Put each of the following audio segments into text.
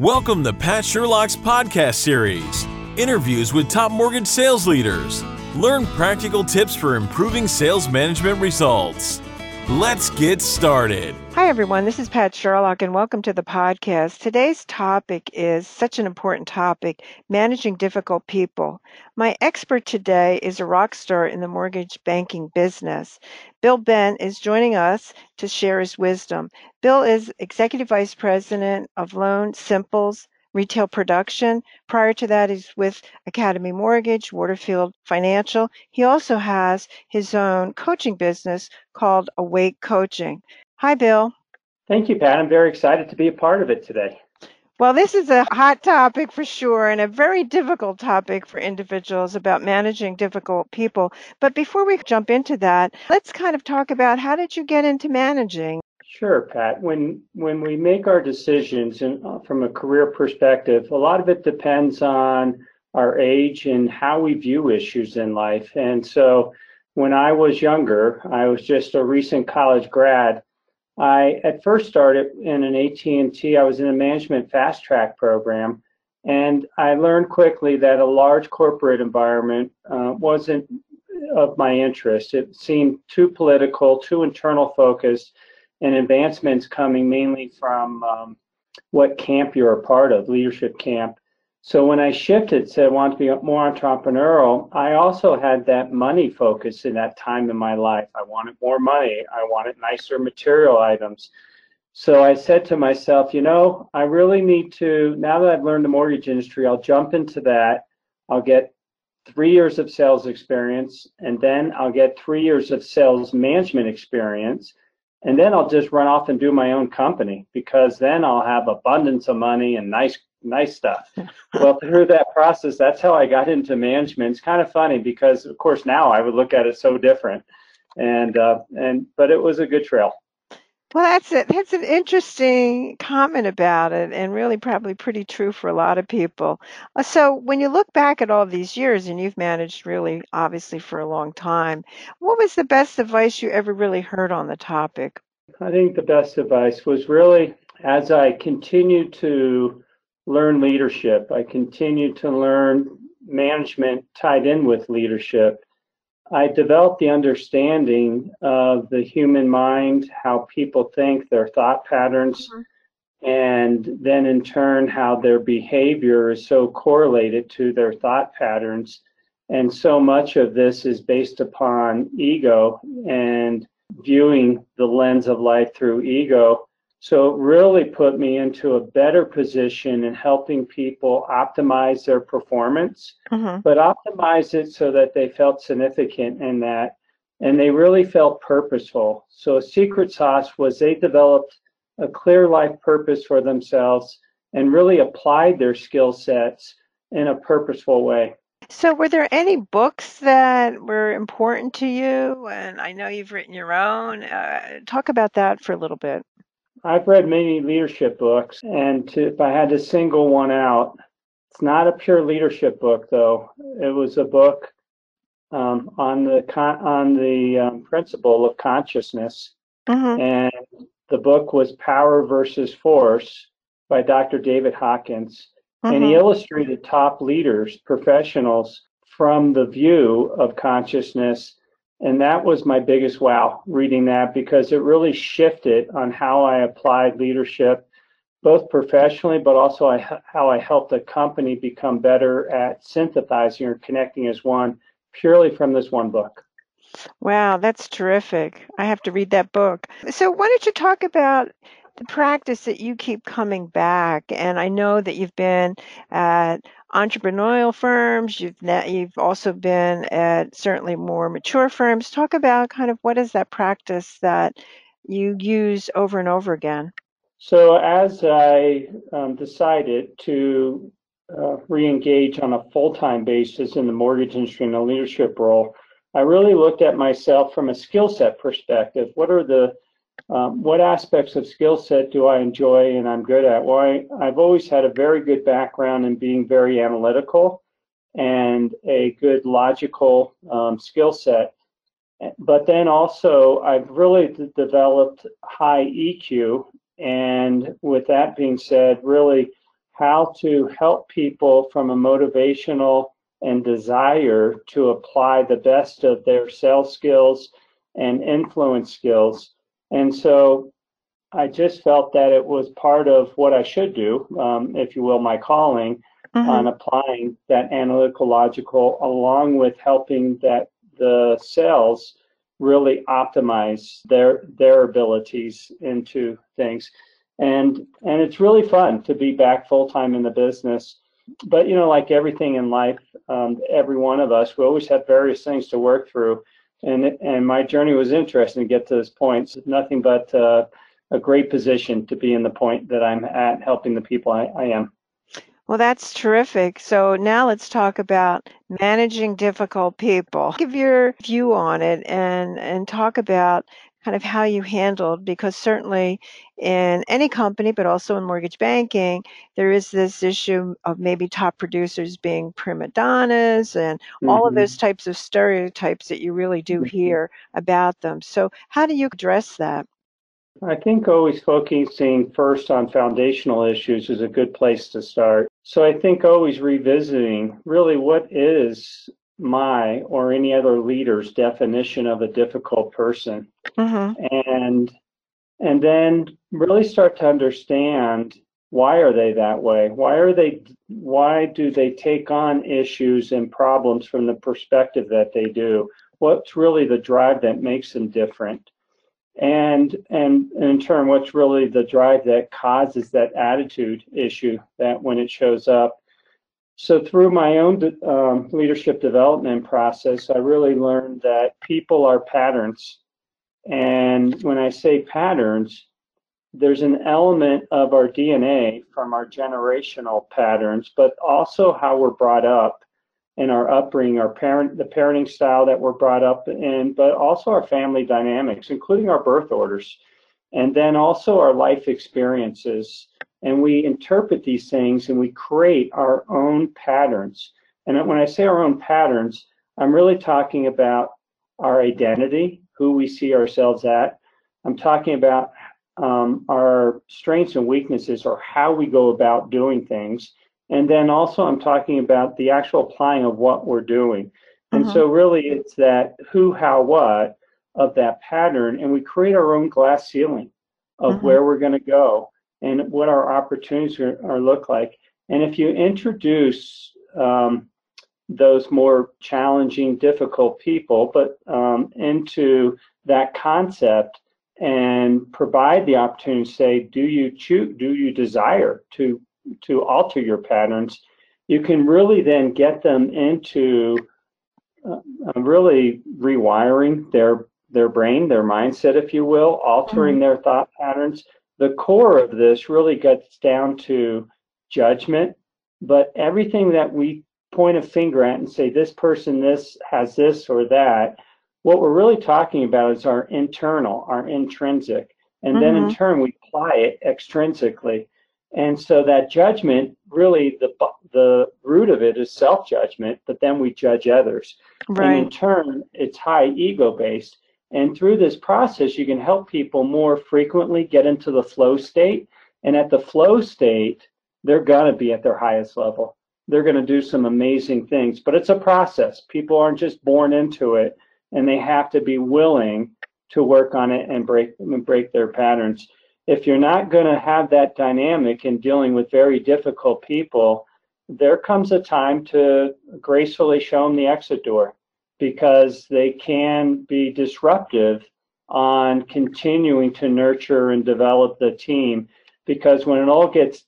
Welcome to Pat Sherlock's podcast series interviews with top mortgage sales leaders. Learn practical tips for improving sales management results. Let's get started. Hi, everyone. This is Pat Sherlock, and welcome to the podcast. Today's topic is such an important topic managing difficult people. My expert today is a rock star in the mortgage banking business. Bill Bent is joining us to share his wisdom. Bill is Executive Vice President of Loan Simples retail production. Prior to that, he's with Academy Mortgage, Waterfield Financial. He also has his own coaching business called Awake Coaching. Hi, Bill. Thank you, Pat. I'm very excited to be a part of it today. Well, this is a hot topic for sure and a very difficult topic for individuals about managing difficult people. But before we jump into that, let's kind of talk about how did you get into managing? Sure, Pat. When when we make our decisions and uh, from a career perspective, a lot of it depends on our age and how we view issues in life. And so, when I was younger, I was just a recent college grad. I at first started in an AT&T. I was in a management fast track program, and I learned quickly that a large corporate environment uh, wasn't of my interest. It seemed too political, too internal focused and advancements coming mainly from um, what camp you're a part of, leadership camp. So when I shifted, said I want to be more entrepreneurial, I also had that money focus in that time in my life. I wanted more money. I wanted nicer material items. So I said to myself, you know, I really need to, now that I've learned the mortgage industry, I'll jump into that. I'll get three years of sales experience, and then I'll get three years of sales management experience and then I'll just run off and do my own company because then I'll have abundance of money and nice nice stuff. well, through that process, that's how I got into management. It's kind of funny because, of course, now I would look at it so different, and uh, and but it was a good trail. Well, that's it. That's an interesting comment about it, and really probably pretty true for a lot of people. Uh, so, when you look back at all these years, and you've managed really, obviously, for a long time, what was the best advice you ever really heard on the topic? I think the best advice was really as I continued to learn leadership, I continued to learn management tied in with leadership I developed the understanding of the human mind, how people think, their thought patterns, mm-hmm. and then in turn, how their behavior is so correlated to their thought patterns. And so much of this is based upon ego and viewing the lens of life through ego so it really put me into a better position in helping people optimize their performance, mm-hmm. but optimize it so that they felt significant in that and they really felt purposeful. So a secret sauce was they developed a clear life purpose for themselves and really applied their skill sets in a purposeful way. So, were there any books that were important to you? And I know you've written your own. Uh, talk about that for a little bit. I've read many leadership books, and to, if I had to single one out, it's not a pure leadership book, though. It was a book um, on the con- on the um, principle of consciousness, mm-hmm. and the book was Power versus Force by Dr. David Hawkins, mm-hmm. and he mm-hmm. illustrated top leaders, professionals from the view of consciousness and that was my biggest wow reading that because it really shifted on how I applied leadership, both professionally, but also I, how I helped the company become better at synthesizing or connecting as one purely from this one book. Wow, that's terrific. I have to read that book. So, why don't you talk about the practice that you keep coming back? And I know that you've been at entrepreneurial firms. You've you've also been at certainly more mature firms. Talk about kind of what is that practice that you use over and over again. So as I um, decided to uh, re-engage on a full-time basis in the mortgage industry in a leadership role, I really looked at myself from a skill set perspective. What are the um, what aspects of skill set do I enjoy and I'm good at? Well, I, I've always had a very good background in being very analytical and a good logical um, skill set. But then also, I've really d- developed high EQ. And with that being said, really how to help people from a motivational and desire to apply the best of their sales skills and influence skills. And so I just felt that it was part of what I should do, um, if you will, my calling mm-hmm. on applying that analytical logical along with helping that the cells really optimize their their abilities into things. And and it's really fun to be back full time in the business. But you know like everything in life um, every one of us we always have various things to work through and and my journey was interesting to get to this point it's nothing but uh, a great position to be in the point that i'm at helping the people i, I am well, that's terrific. So now let's talk about managing difficult people. Give your view on it and and talk about kind of how you handled because certainly in any company but also in mortgage banking there is this issue of maybe top producers being prima donnas and mm-hmm. all of those mm-hmm. types of stereotypes that you really do mm-hmm. hear about them so how do you address that I think always focusing first on foundational issues is a good place to start. So I think always revisiting really what is my or any other leader's definition of a difficult person. Mm-hmm. and and then really start to understand why are they that way? Why are they why do they take on issues and problems from the perspective that they do? What's really the drive that makes them different? And and in turn what's really the drive that causes that attitude issue that when it shows up so through my own um, leadership development process i really learned that people are patterns and when i say patterns there's an element of our dna from our generational patterns but also how we're brought up in our upbringing, our parent, the parenting style that we're brought up in, but also our family dynamics, including our birth orders, and then also our life experiences. And we interpret these things and we create our own patterns. And when I say our own patterns, I'm really talking about our identity, who we see ourselves at. I'm talking about um, our strengths and weaknesses or how we go about doing things and then also, I'm talking about the actual applying of what we're doing. And so, mm-hmm. really, it's that who, how, what of that pattern. And we create our own glass ceiling of mm-hmm. where we're going to go and what our opportunities are, are, look like. And if you introduce um, those more challenging, difficult people, but um, into that concept and provide the opportunity to say, do you choose, do you desire to to alter your patterns, you can really then get them into uh, really rewiring their their brain, their mindset, if you will, altering mm-hmm. their thought patterns. The core of this really gets down to judgment, but everything that we point a finger at and say this person this has this or that, what we're really talking about is our internal, our intrinsic, and mm-hmm. then in mm-hmm. turn we apply it extrinsically. And so that judgment, really, the the root of it is self judgment, but then we judge others. Right. And in turn, it's high ego based. And through this process, you can help people more frequently get into the flow state. And at the flow state, they're going to be at their highest level. They're going to do some amazing things, but it's a process. People aren't just born into it, and they have to be willing to work on it and break and break their patterns if you're not going to have that dynamic in dealing with very difficult people, there comes a time to gracefully show them the exit door because they can be disruptive on continuing to nurture and develop the team because when it all gets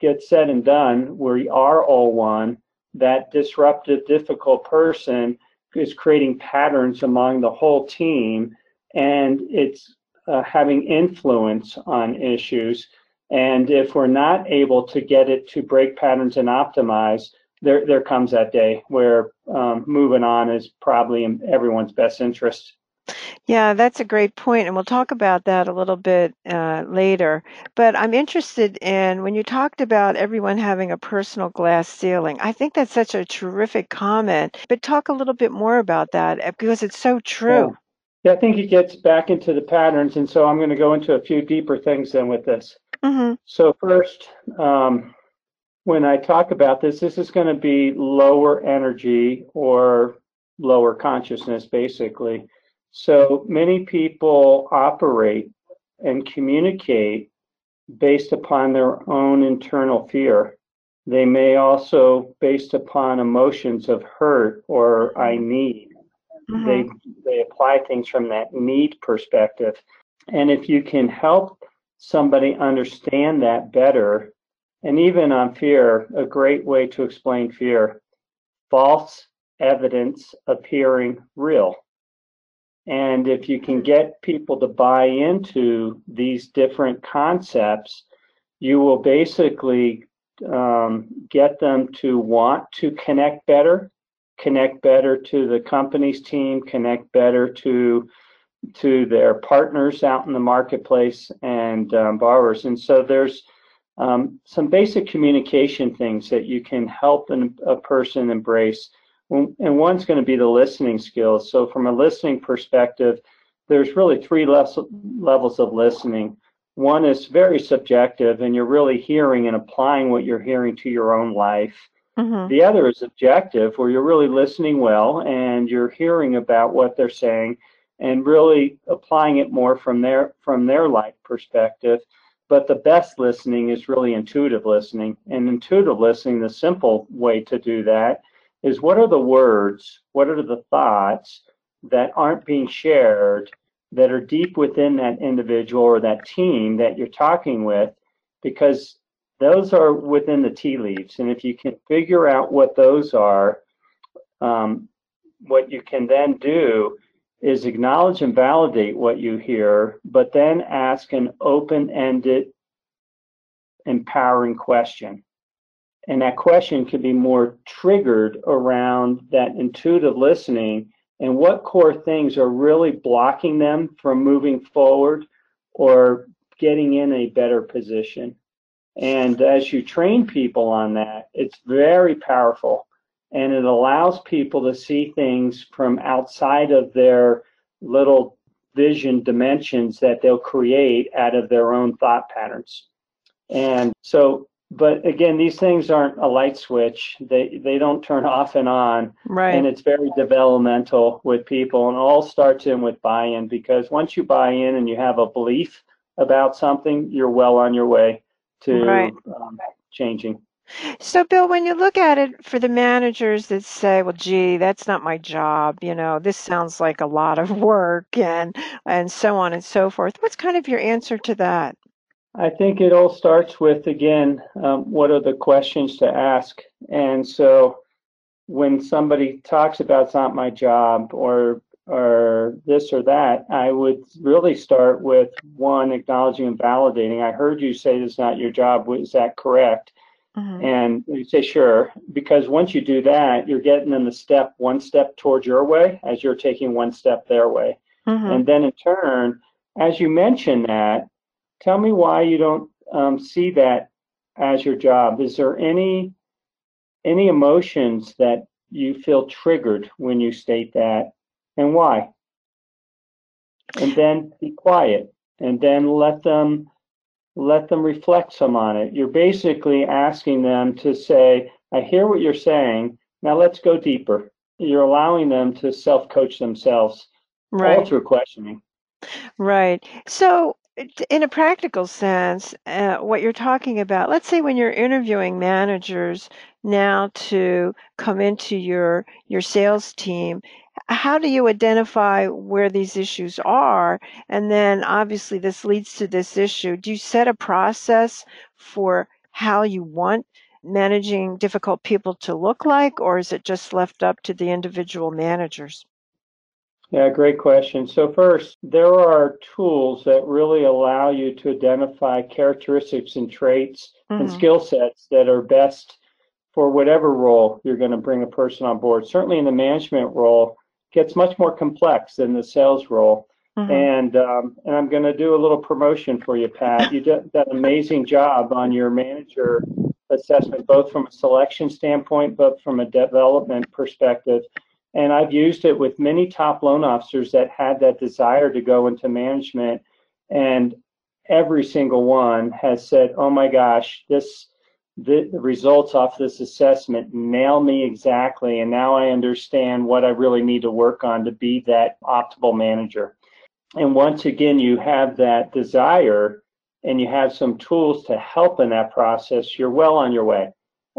gets said and done we are all one that disruptive difficult person is creating patterns among the whole team and it's uh, having influence on issues. And if we're not able to get it to break patterns and optimize, there, there comes that day where um, moving on is probably in everyone's best interest. Yeah, that's a great point, and we'll talk about that a little bit uh, later. But I'm interested in when you talked about everyone having a personal glass ceiling. I think that's such a terrific comment. But talk a little bit more about that uh, because it's so true. Yeah, I think it gets back into the patterns, and so I'm going to go into a few deeper things then with this. Mm-hmm. So first, um, when I talk about this, this is going to be lower energy or lower consciousness, basically. So many people operate and communicate based upon their own internal fear. They may also, based upon emotions of hurt or I need, mm-hmm. they they apply things from that need perspective. And if you can help somebody understand that better, and even on fear, a great way to explain fear, false evidence appearing real. And if you can get people to buy into these different concepts, you will basically um, get them to want to connect better, connect better to the company's team, connect better to to their partners out in the marketplace and um, borrowers. And so there's um, some basic communication things that you can help an, a person embrace and one's going to be the listening skills. So from a listening perspective, there's really three levels of listening. One is very subjective, and you're really hearing and applying what you're hearing to your own life. Mm-hmm. The other is objective, where you're really listening well and you're hearing about what they're saying and really applying it more from their from their life perspective. But the best listening is really intuitive listening. And intuitive listening, the simple way to do that is what are the words, what are the thoughts that aren't being shared that are deep within that individual or that team that you're talking with, because those are within the tea leaves. And if you can figure out what those are, um, what you can then do is acknowledge and validate what you hear, but then ask an open ended, empowering question. And that question could be more triggered around that intuitive listening and what core things are really blocking them from moving forward or getting in a better position. And as you train people on that, it's very powerful and it allows people to see things from outside of their little vision dimensions that they'll create out of their own thought patterns. And so but again, these things aren't a light switch. They they don't turn off and on. Right. And it's very developmental with people, and it all starts in with buy-in because once you buy in and you have a belief about something, you're well on your way to right. um, changing. So, Bill, when you look at it for the managers that say, "Well, gee, that's not my job," you know, this sounds like a lot of work, and and so on and so forth. What's kind of your answer to that? I think it all starts with, again, um, what are the questions to ask? And so when somebody talks about it's not my job or or this or that, I would really start with one, acknowledging and validating. I heard you say it's not your job. Is that correct? Mm-hmm. And you say, sure, because once you do that, you're getting them the step, one step towards your way as you're taking one step their way. Mm-hmm. And then in turn, as you mention that, tell me why you don't um, see that as your job. Is there any any emotions that you feel triggered when you state that, and why? And then be quiet, and then let them let them reflect some on it. You're basically asking them to say, "I hear what you're saying. Now let's go deeper." You're allowing them to self-coach themselves, right. all through questioning. Right. So in a practical sense, uh, what you're talking about, let's say when you're interviewing managers now to come into your your sales team, how do you identify where these issues are? And then obviously this leads to this issue. Do you set a process for how you want managing difficult people to look like, or is it just left up to the individual managers? Yeah, great question. So first, there are tools that really allow you to identify characteristics and traits mm-hmm. and skill sets that are best for whatever role you're going to bring a person on board. Certainly in the management role, gets much more complex than the sales role. Mm-hmm. And um, and I'm going to do a little promotion for you, Pat. You did that amazing job on your manager assessment, both from a selection standpoint, but from a development perspective. And I've used it with many top loan officers that had that desire to go into management. And every single one has said, oh my gosh, this the, the results off this assessment nail me exactly, and now I understand what I really need to work on to be that optimal manager. And once again, you have that desire and you have some tools to help in that process, you're well on your way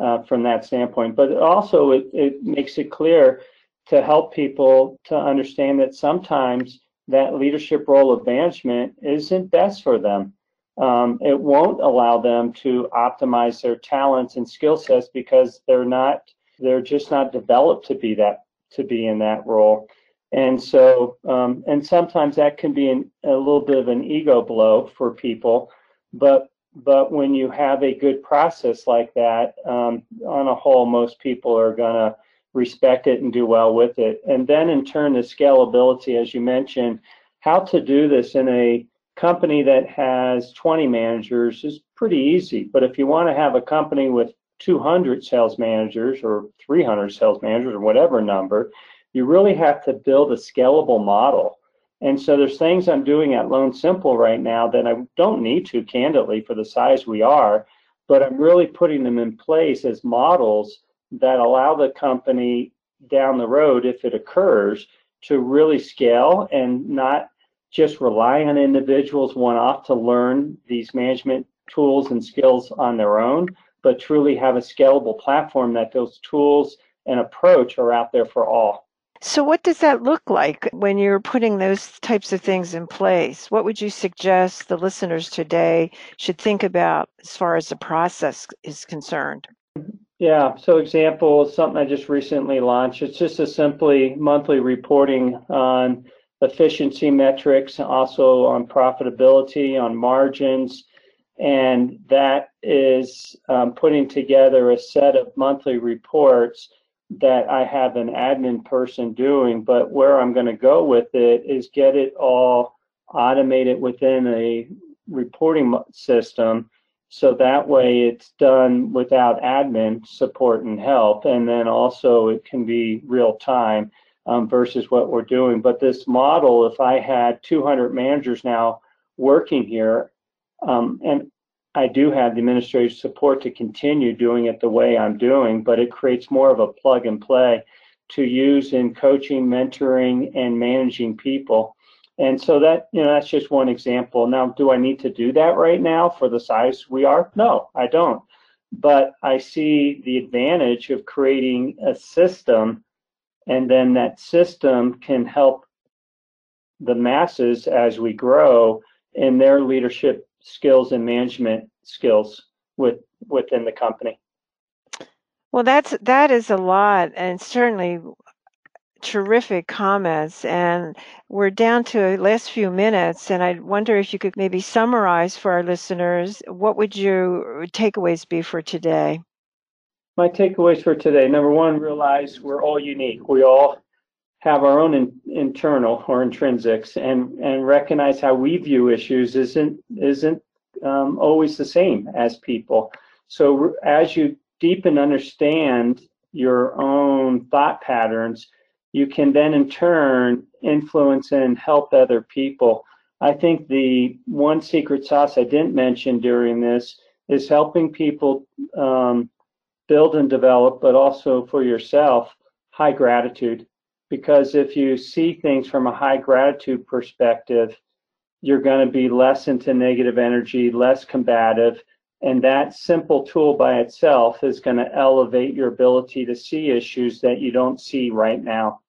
uh, from that standpoint. But also, it, it makes it clear to help people to understand that sometimes that leadership role of management isn't best for them um, it won't allow them to optimize their talents and skill sets because they're not they're just not developed to be that to be in that role. And so um, and sometimes that can be an, a little bit of an ego blow for people. But but when you have a good process like that um, on a whole most people are going to respect it and do well with it. And then in turn the scalability as you mentioned how to do this in a company that has 20 managers is pretty easy. But if you want to have a company with 200 sales managers or 300 sales managers or whatever number, you really have to build a scalable model. And so there's things I'm doing at Loan Simple right now that I don't need to, candidly, for the size we are, but I'm mm-hmm. really putting them in place as models that allow the company down the road, if it occurs, to really scale and not just rely on individuals one off to learn these management tools and skills on their own, but truly have a scalable platform that those tools and approach are out there for all. So, what does that look like when you're putting those types of things in place? What would you suggest the listeners today should think about as far as the process is concerned? Yeah, so example, something I just recently launched. It's just a simply monthly reporting on efficiency metrics, also on profitability, on margins, and that is um, putting together a set of monthly reports that I have an admin person doing. But where I'm going to go with it is get it all automated within a reporting system. So that way it's done without admin support and help. And then also it can be real time um, versus what we're doing. But this model, if I had 200 managers now working here, um, and I do have the administrative support to continue doing it the way I'm doing, but it creates more of a plug and play to use in coaching, mentoring, and managing people. And so that, you know, that's just one example. Now, do I need to do that right now for the size we are? No, I don't. But I see the advantage of creating a system and then that system can help the masses as we grow in their leadership skills and management skills with within the company. Well, that's that is a lot, and certainly terrific comments. And we're down to the last few minutes, and I wonder if you could maybe summarize for our listeners what would your takeaways be for today my takeaways for today. Number one realize we're all unique. We all have our own in, internal or intrinsics and and recognize how we view issues isn't isn't um, always the same as people. So as you deepen understand your own thought patterns you can then in turn influence and help other people. I think the one secret sauce i didn't mention during this is helping people um, build and develop, but also for yourself, high gratitude. Because if you see things from a high gratitude perspective, you're going to be less into negative energy, less combative. And that simple tool by itself is going to elevate your ability to see issues that you don't see right now.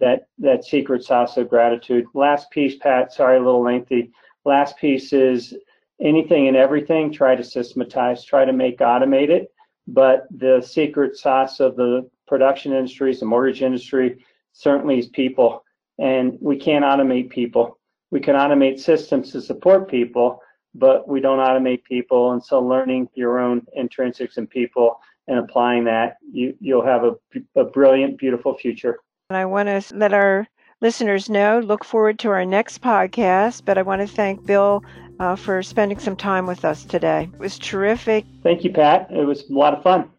That that secret sauce of gratitude. Last piece, Pat, sorry, a little lengthy. Last piece is anything and everything, try to systematize, try to make automated but the secret sauce of the production industries, the mortgage industry, certainly is people. And we can't automate people. We can automate systems to support people, but we don't automate people. And so learning your own intrinsics and people and applying that, you, you'll have a, a brilliant, beautiful future. And I want to let our listeners know, look forward to our next podcast. But I want to thank Bill uh, for spending some time with us today. It was terrific. Thank you, Pat. It was a lot of fun.